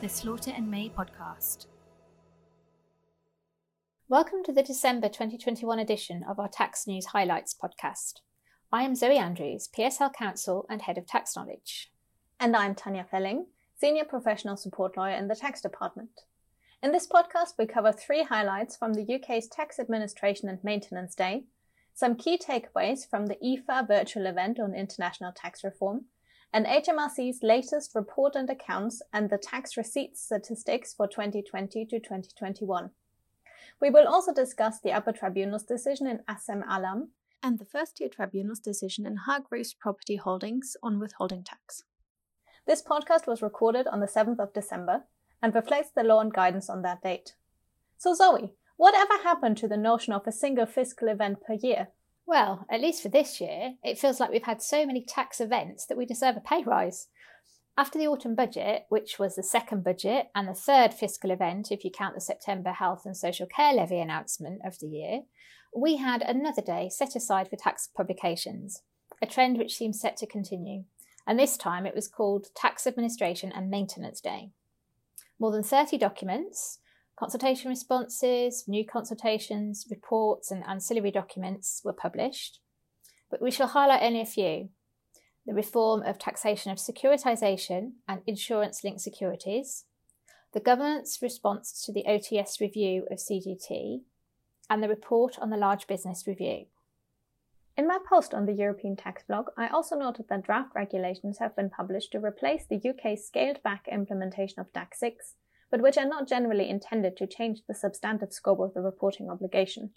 the Slaughter and May podcast. Welcome to the December 2021 edition of our Tax News Highlights podcast. I am Zoe Andrews, PSL Counsel and Head of Tax Knowledge. And I'm Tanja Velling, Senior Professional Support Lawyer in the Tax Department. In this podcast, we cover three highlights from the UK's Tax Administration and Maintenance Day, some key takeaways from the IFA virtual event on international tax reform, and HMRC's latest report and accounts and the tax receipts statistics for 2020 to 2021. We will also discuss the upper tribunal's decision in Assem Allam and the first tier tribunal's decision in Hargreaves Property Holdings on withholding tax. This podcast was recorded on the 7th of December and reflects the law and guidance on that date. So, Zoe, whatever happened to the notion of a single fiscal event per year? Well, at least for this year, it feels like we've had so many tax events that we deserve a pay rise. After the autumn budget, which was the second budget and the third fiscal event if you count the September Health and Social Care Levy announcement of the year, we had another day set aside for tax publications, a trend which seems set to continue. And this time it was called Tax Administration and Maintenance Day. More than 30 documents, consultation responses, new consultations, reports, and ancillary documents were published. But we shall highlight only a few the reform of taxation of securitisation and insurance linked securities, the government's response to the OTS review of CGT, and the report on the Large Business Review. In my post on the European Tax blog, I also noted that draft regulations have been published to replace the UK's scaled back implementation of DAC 6, but which are not generally intended to change the substantive scope of the reporting obligation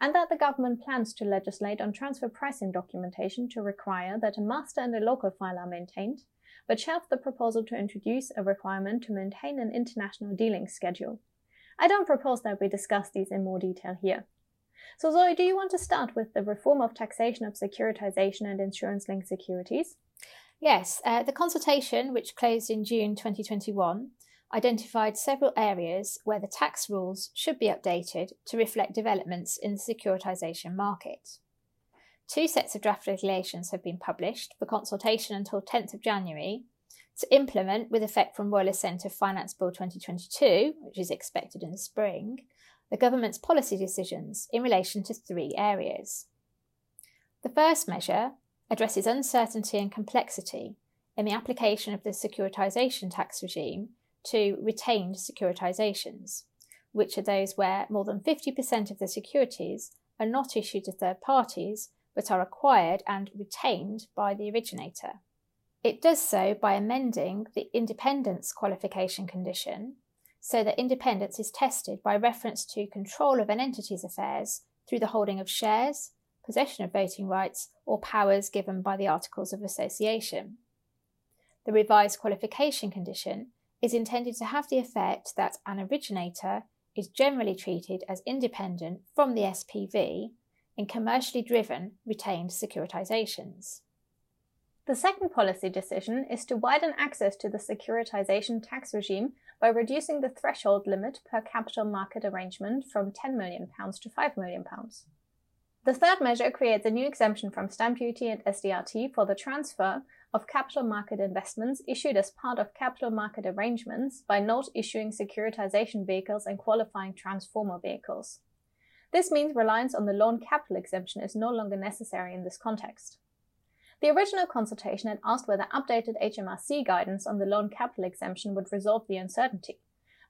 and that the government plans to legislate on transfer pricing documentation to require that a master and a local file are maintained, but shelved the proposal to introduce a requirement to maintain an international dealing schedule. I don't propose that we discuss these in more detail here. So, Zoe, do you want to start with the reform of taxation of securitization and insurance linked securities? Yes, uh, the consultation, which closed in June 2021, identified several areas where the tax rules should be updated to reflect developments in the securitisation market. Two sets of draft regulations have been published for consultation until 10th of January to implement, with effect from Royal Assent of Finance Bill 2022, which is expected in the spring, the government's policy decisions in relation to three areas. The first measure addresses uncertainty and complexity in the application of the securitisation tax regime to retained securitizations, which are those where more than 50% of the securities are not issued to third parties but are acquired and retained by the originator. It does so by amending the independence qualification condition so that independence is tested by reference to control of an entity's affairs through the holding of shares, possession of voting rights, or powers given by the Articles of Association. The revised qualification condition is intended to have the effect that an originator is generally treated as independent from the SPV in commercially driven retained securitizations. The second policy decision is to widen access to the securitization tax regime by reducing the threshold limit per capital market arrangement from £10 million to £5 million. The third measure creates a new exemption from stamp duty and SDRT for the transfer of capital market investments issued as part of capital market arrangements by note issuing securitization vehicles and qualifying transformer vehicles. This means reliance on the loan capital exemption is no longer necessary in this context. The original consultation had asked whether updated HMRC guidance on the loan capital exemption would resolve the uncertainty,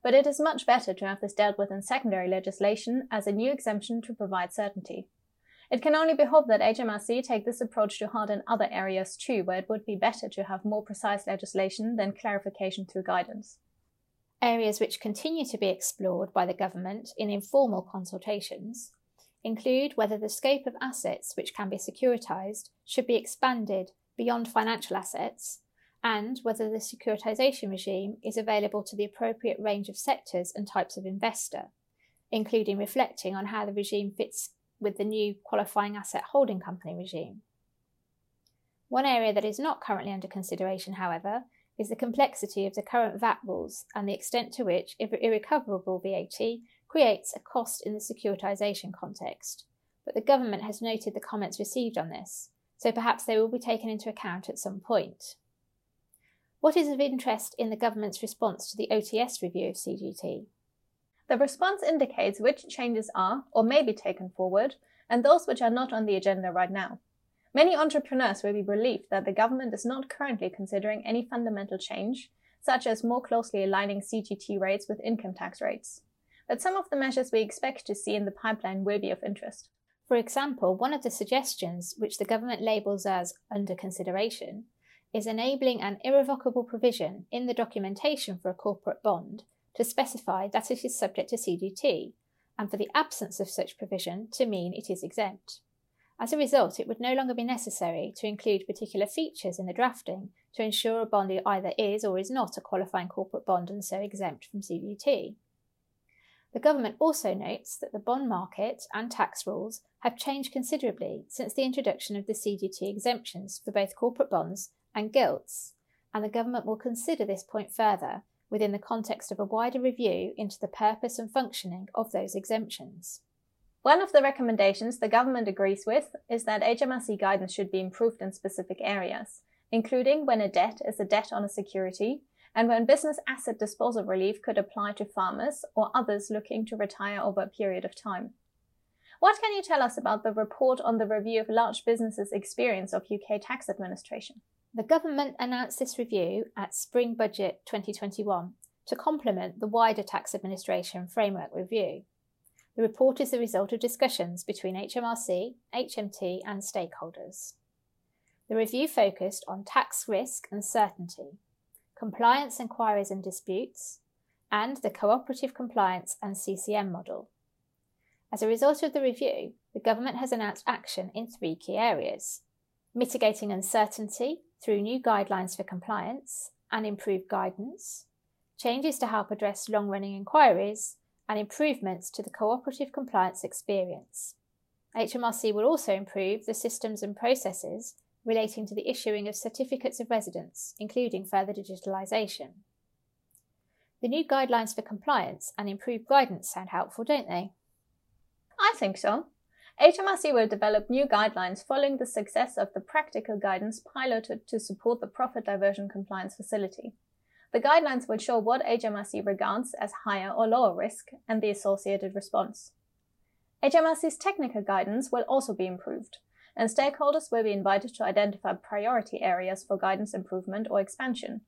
but it is much better to have this dealt with in secondary legislation as a new exemption to provide certainty. It can only be hoped that HMRC take this approach to heart in other areas too, where it would be better to have more precise legislation than clarification through guidance. Areas which continue to be explored by the government in informal consultations include whether the scope of assets which can be securitised should be expanded beyond financial assets and whether the securitisation regime is available to the appropriate range of sectors and types of investor, including reflecting on how the regime fits with the new qualifying asset holding company regime. One area that is not currently under consideration, however, is the complexity of the current VAT rules and the extent to which irrecoverable VAT creates a cost in the securitisation context. But the government has noted the comments received on this, so perhaps they will be taken into account at some point. What is of interest in the government's response to the OTS review of CGT? The response indicates which changes are or may be taken forward and those which are not on the agenda right now. Many entrepreneurs will be relieved that the government is not currently considering any fundamental change, such as more closely aligning CGT rates with income tax rates. But some of the measures we expect to see in the pipeline will be of interest. For example, one of the suggestions, which the government labels as under consideration, is enabling an irrevocable provision in the documentation for a corporate bond to specify that it is subject to CGT, and for the absence of such provision to mean it is exempt. As a result, it would no longer be necessary to include particular features in the drafting to ensure a bond either is or is not a qualifying corporate bond and so exempt from CGT. The government also notes that the bond market and tax rules have changed considerably since the introduction of the CGT exemptions for both corporate bonds and gilts, and the government will consider this point further within the context of a wider review into the purpose and functioning of those exemptions. One of the recommendations the government agrees with is that HMRC guidance should be improved in specific areas, including when a debt is a debt on a security and when business asset disposal relief could apply to farmers or others looking to retire over a period of time. What can you tell us about the report on the review of large businesses' experience of UK tax administration? The government announced this review at Spring Budget 2021 to complement the wider tax administration framework review. The report is the result of discussions between HMRC, HMT, and stakeholders. The review focused on tax risk and certainty, compliance inquiries and disputes, and the cooperative compliance and CCM model. As a result of the review, the government has announced action in three key areas mitigating uncertainty through new guidelines for compliance and improved guidance, changes to help address long running inquiries, and improvements to the cooperative compliance experience. HMRC will also improve the systems and processes relating to the issuing of certificates of residence, including further digitalisation. The new guidelines for compliance and improved guidance sound helpful, don't they? I think so. HMRC will develop new guidelines following the success of the practical guidance piloted to support the profit diversion compliance facility. The guidelines will show what HMRC regards as higher or lower risk and the associated response. HMRC's technical guidance will also be improved, and stakeholders will be invited to identify priority areas for guidance improvement or expansion.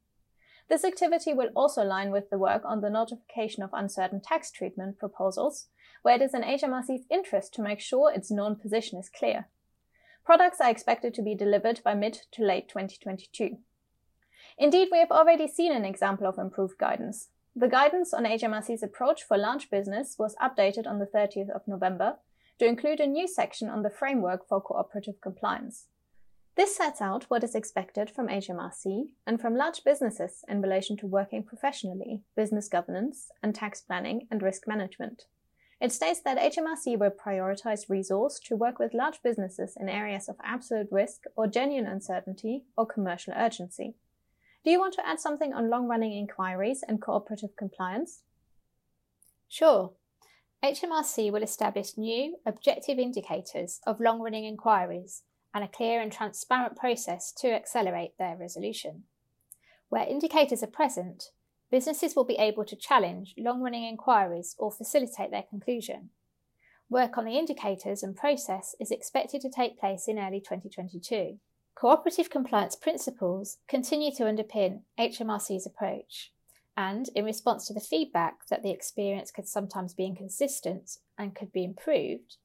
This activity will also align with the work on the notification of uncertain tax treatment proposals, where it is in HMRC's interest to make sure its known position is clear. Products are expected to be delivered by mid to late 2022. Indeed, we have already seen an example of improved guidance. The guidance on HMRC's approach for large business was updated on the 30th of November to include a new section on the framework for cooperative compliance. This sets out what is expected from HMRC and from large businesses in relation to working professionally, business governance, and tax planning and risk management. It states that HMRC will prioritize resource to work with large businesses in areas of absolute risk or genuine uncertainty or commercial urgency. Do you want to add something on long running inquiries and cooperative compliance? Sure. HMRC will establish new, objective indicators of long running inquiries and a clear and transparent process to accelerate their resolution. Where indicators are present, businesses will be able to challenge long running inquiries or facilitate their conclusion. Work on the indicators and process is expected to take place in early 2022. Cooperative compliance principles continue to underpin HMRC's approach. And in response to the feedback that the experience could sometimes be inconsistent and could be improved,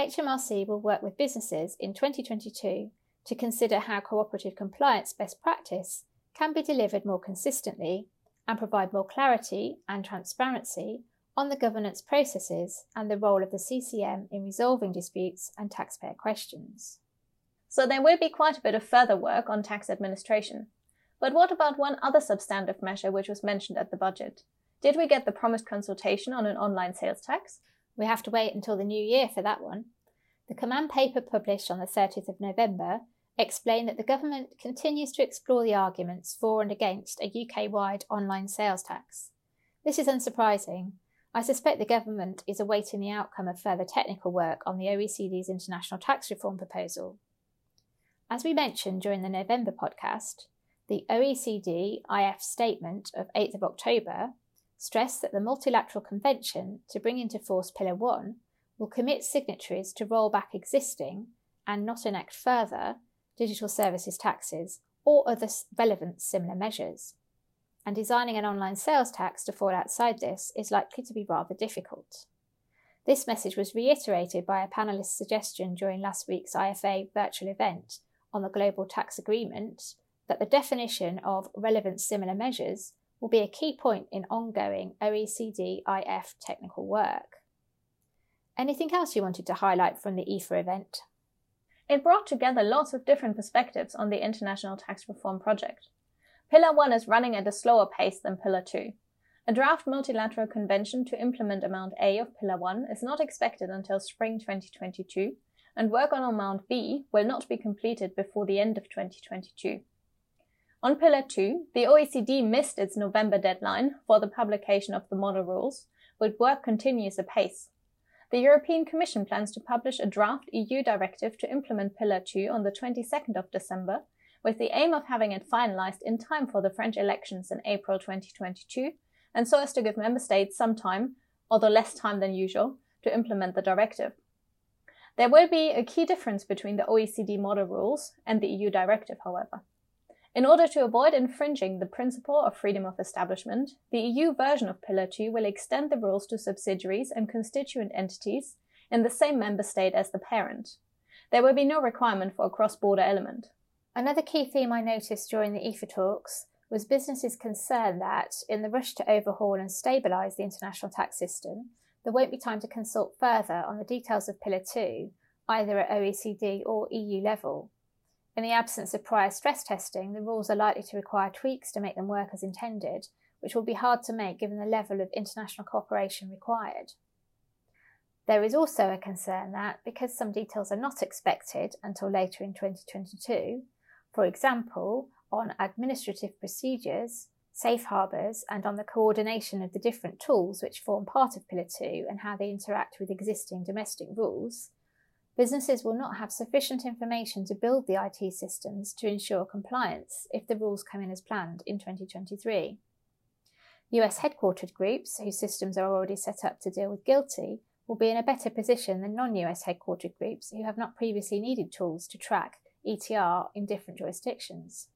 HMRC will work with businesses in 2022 to consider how cooperative compliance best practice can be delivered more consistently and provide more clarity and transparency on the governance processes and the role of the CCM in resolving disputes and taxpayer questions. So there will be quite a bit of further work on tax administration. But what about one other substantive measure which was mentioned at the budget? Did we get the promised consultation on an online sales tax? We have to wait until the new year for that one. The command paper published on the 30th of November explained that the government continues to explore the arguments for and against a UK wide online sales tax. This is unsurprising. I suspect the government is awaiting the outcome of further technical work on the OECD's international tax reform proposal. As we mentioned during the November podcast, The OECD IF statement of 8th of October stressed that the Multilateral Convention to bring into force Pillar 1 will commit signatories to roll back existing and not enact further digital services taxes or other relevant similar measures. And designing an online sales tax to fall outside this is likely to be rather difficult. This message was reiterated by a panelist's suggestion during last week's IFA virtual event on the Global Tax Agreement that the definition of relevant similar measures will be a key point in ongoing OECD IF technical work. Anything else you wanted to highlight from the IFA event? It brought together lots of different perspectives on the international tax reform project. Pillar 1 is running at a slower pace than Pillar 2. A draft multilateral convention to implement Amount A of Pillar 1 is not expected until spring 2022, and work on Amount B will not be completed before the end of 2022. On Pillar 2, the OECD missed its November deadline for the publication of the model rules, but work continues apace. The European Commission plans to publish a draft EU directive to implement Pillar 2 on the 22nd of December, with the aim of having it finalised in time for the French elections in April 2022, and so as to give member states some time, although less time than usual, to implement the directive. There will be a key difference between the OECD model rules and the EU directive, however. In order to avoid infringing the principle of freedom of establishment, the EU version of Pillar 2 will extend the rules to subsidiaries and constituent entities in the same member state as the parent. There will be no requirement for a cross border element. Another key theme I noticed during the IFA talks was businesses' concern that, in the rush to overhaul and stabilise the international tax system, there won't be time to consult further on the details of Pillar 2, either at OECD or EU level, in the absence of prior stress testing, the rules are likely to require tweaks to make them work as intended, which will be hard to make given the level of international cooperation required. There is also a concern that, because some details are not expected until later in 2022, for example, on administrative procedures, safe harbours, and on the coordination of the different tools which form part of Pillar 2 and how they interact with existing domestic rules, businesses will not have sufficient information to build the IT systems to ensure compliance if the rules come in as planned in 2023. US headquartered groups, whose systems are already set up to deal with GILTI, will be in a better position than non US headquartered groups who have not previously needed tools to track ETR in different jurisdictions.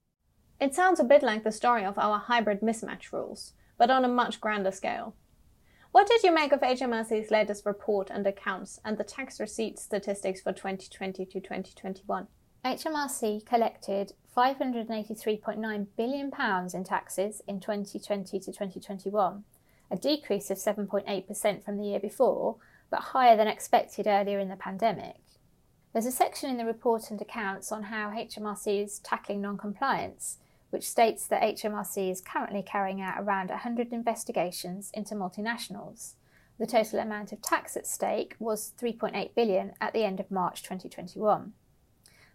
It sounds a bit like the story of our hybrid mismatch rules, but on a much grander scale. What did you make of HMRC's latest report and accounts and the tax receipt statistics for 2020 to 2021? HMRC collected £583.9 billion in taxes in 2020 to 2021, a decrease of 7.8% from the year before, but higher than expected earlier in the pandemic. There's a section in the report and accounts on how HMRC is tackling non compliance, which states that HMRC is currently carrying out around 100 investigations into multinationals. The total amount of tax at stake was 3.8 billion at the end of March 2021.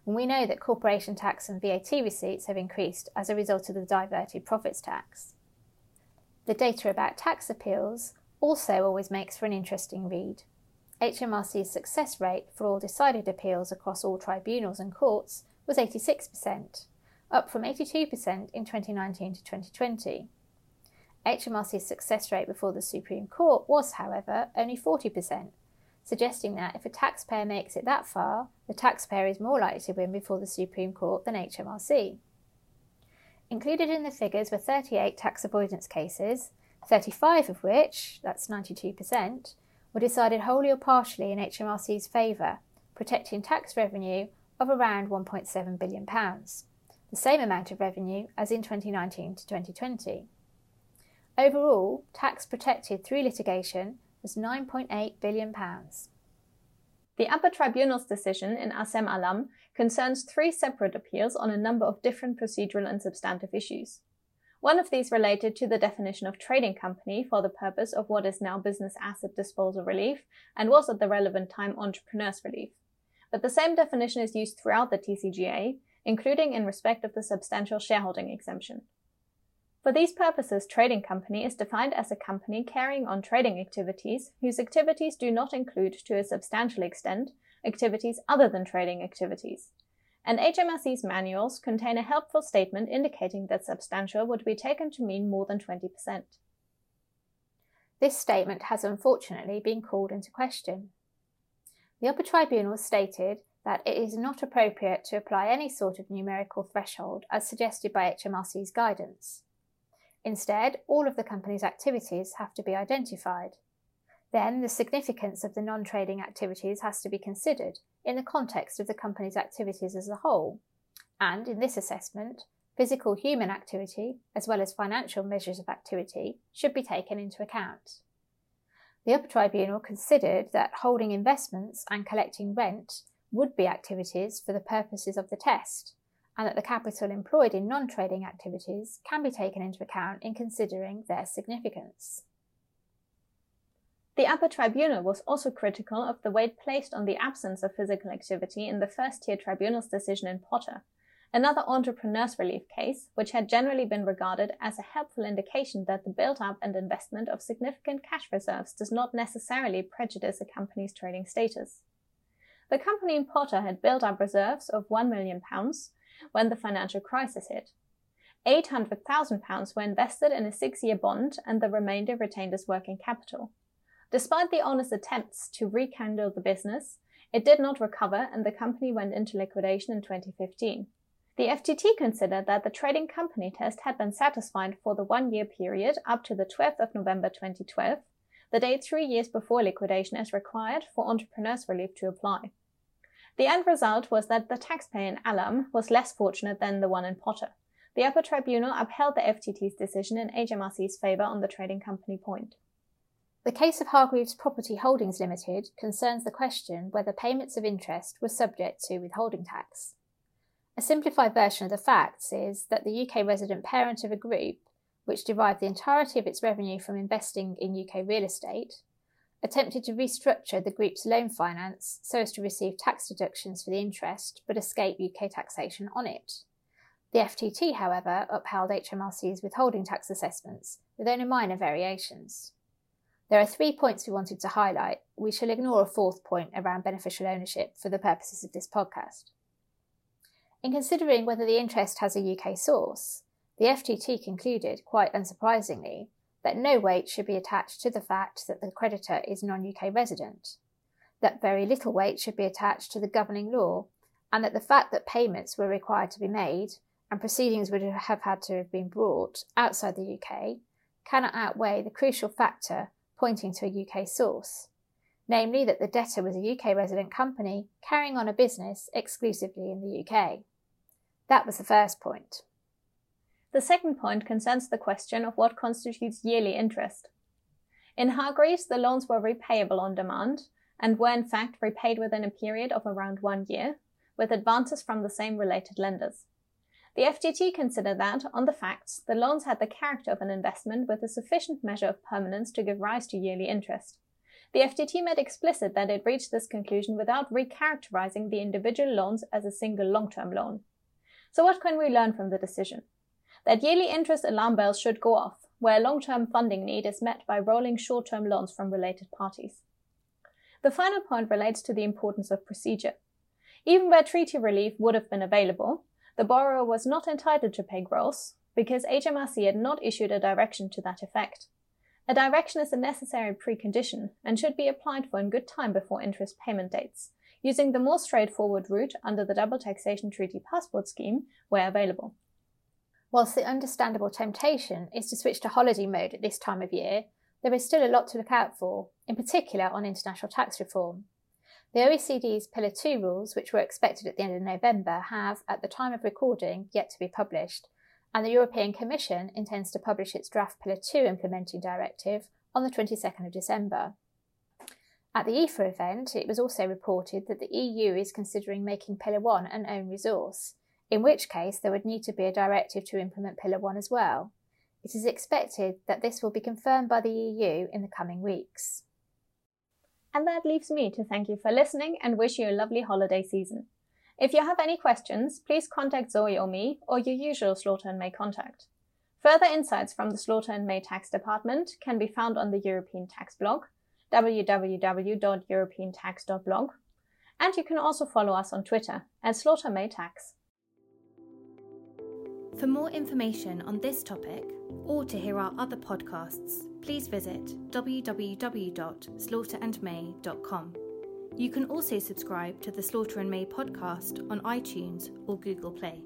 And we know that corporation tax and VAT receipts have increased as a result of the diverted profits tax. The data about tax appeals also always makes for an interesting read. HMRC's success rate for all decided appeals across all tribunals and courts was 86% up from 82% in 2019 to 2020. HMRC's success rate before the Supreme Court was, however, only 40%, suggesting that if a taxpayer makes it that far, the taxpayer is more likely to win before the Supreme Court than HMRC. Included in the figures were 38 tax avoidance cases, 35 of which, that's 92%, were decided wholly or partially in HMRC's favour, protecting tax revenue of around £1.7 billion the same amount of revenue as in 2019 to 2020. Overall, tax protected through litigation was £9.8 billion. The upper tribunal's decision in Assem Allam concerns three separate appeals on a number of different procedural and substantive issues. One of these related to the definition of trading company for the purpose of what is now business asset disposal relief and was at the relevant time entrepreneurs relief. But the same definition is used throughout the TCGA, including in respect of the substantial shareholding exemption. For these purposes, trading company is defined as a company carrying on trading activities whose activities do not include, to a substantial extent, activities other than trading activities. and HMRC's manuals contain a helpful statement indicating that substantial would be taken to mean more than 20%. This statement has unfortunately been called into question. The upper tribunal stated that it is not appropriate to apply any sort of numerical threshold as suggested by HMRC's guidance. Instead, all of the company's activities have to be identified. Then, the significance of the non trading activities has to be considered in the context of the company's activities as a whole. And in this assessment, physical human activity, as well as financial measures of activity, should be taken into account. The upper tribunal considered that holding investments and collecting rent would be activities for the purposes of the test, and that the capital employed in non trading activities can be taken into account in considering their significance. The upper tribunal was also critical of the weight placed on the absence of physical activity in the first tier tribunal's decision in Potter, another entrepreneurs relief case, which had generally been regarded as a helpful indication that the build up and investment of significant cash reserves does not necessarily prejudice a company's trading status. The company in Potter had built up reserves of £1 million when the financial crisis hit. £800,000 were invested in a six year bond and the remainder retained as working capital. Despite the owner's attempts to rekindle the business, it did not recover and the company went into liquidation in 2015. The FTT considered that the trading company test had been satisfied for the one year period up to the 12th of November 2012, the date three years before liquidation as required for entrepreneurs relief to apply. The end result was that the taxpayer in Allam was less fortunate than the one in Potter. The upper tribunal upheld the FTT's decision in HMRC's favour on the trading company point. The case of Hargreaves Property Holdings Limited concerns the question whether payments of interest were subject to withholding tax. A simplified version of the facts is that the UK resident parent of a group, which derived the entirety of its revenue from investing in UK real estate, attempted to restructure the group's loan finance so as to receive tax deductions for the interest but escape UK taxation on it. The FTT, however, upheld HMRC's withholding tax assessments with only minor variations. There are three points we wanted to highlight. We shall ignore a fourth point around beneficial ownership for the purposes of this podcast. In considering whether the interest has a UK source, the FTT concluded, quite unsurprisingly, that no weight should be attached to the fact that the creditor is non UK resident, that very little weight should be attached to the governing law, and that the fact that payments were required to be made and proceedings would have had to have been brought outside the UK cannot outweigh the crucial factor pointing to a UK source, namely that the debtor was a UK resident company carrying on a business exclusively in the UK. That was the first point. The second point concerns the question of what constitutes yearly interest. In Hargreaves, the loans were repayable on demand and were in fact repaid within a period of around one year, with advances from the same related lenders. The FTT considered that, on the facts, the loans had the character of an investment with a sufficient measure of permanence to give rise to yearly interest. The FTT made explicit that it reached this conclusion without recharacterizing the individual loans as a single long term loan. So, what can we learn from the decision? That yearly interest alarm bells should go off where long-term funding need is met by rolling short-term loans from related parties. The final point relates to the importance of procedure. Even where treaty relief would have been available, the borrower was not entitled to pay gross because HMRC had not issued a direction to that effect. A direction is a necessary precondition and should be applied for in good time before interest payment dates, using the more straightforward route under the Double Taxation Treaty Passport Scheme where available. Whilst the understandable temptation is to switch to holiday mode at this time of year, there is still a lot to look out for, in particular on international tax reform. The OECD's Pillar 2 rules, which were expected at the end of November, have, at the time of recording, yet to be published, and the European Commission intends to publish its draft Pillar 2 implementing directive on the 22nd of December. At the IFA event, it was also reported that the EU is considering making Pillar 1 an own resource, in which case there would need to be a directive to implement Pillar 1 as well. It is expected that this will be confirmed by the EU in the coming weeks. And that leaves me to thank you for listening and wish you a lovely holiday season. If you have any questions, please contact Zoe or me or your usual Slaughter and May contact. Further insights from the Slaughter and May Tax Department can be found on the European Tax blog, www.europeantax.blog, And you can also follow us on Twitter at Slaughter May Tax. For more information on this topic or to hear our other podcasts, please visit www.slaughterandmay.com. You can also subscribe to the Slaughter and May podcast on iTunes or Google Play.